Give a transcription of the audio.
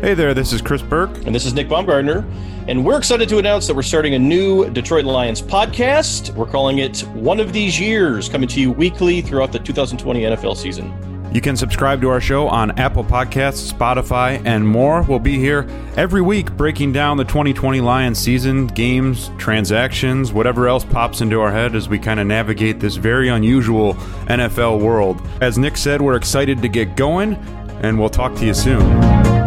Hey there, this is Chris Burke. And this is Nick Baumgardner, And we're excited to announce that we're starting a new Detroit Lions podcast. We're calling it One of These Years, coming to you weekly throughout the 2020 NFL season. You can subscribe to our show on Apple Podcasts, Spotify, and more. We'll be here every week breaking down the 2020 Lions season, games, transactions, whatever else pops into our head as we kind of navigate this very unusual NFL world. As Nick said, we're excited to get going, and we'll talk to you soon.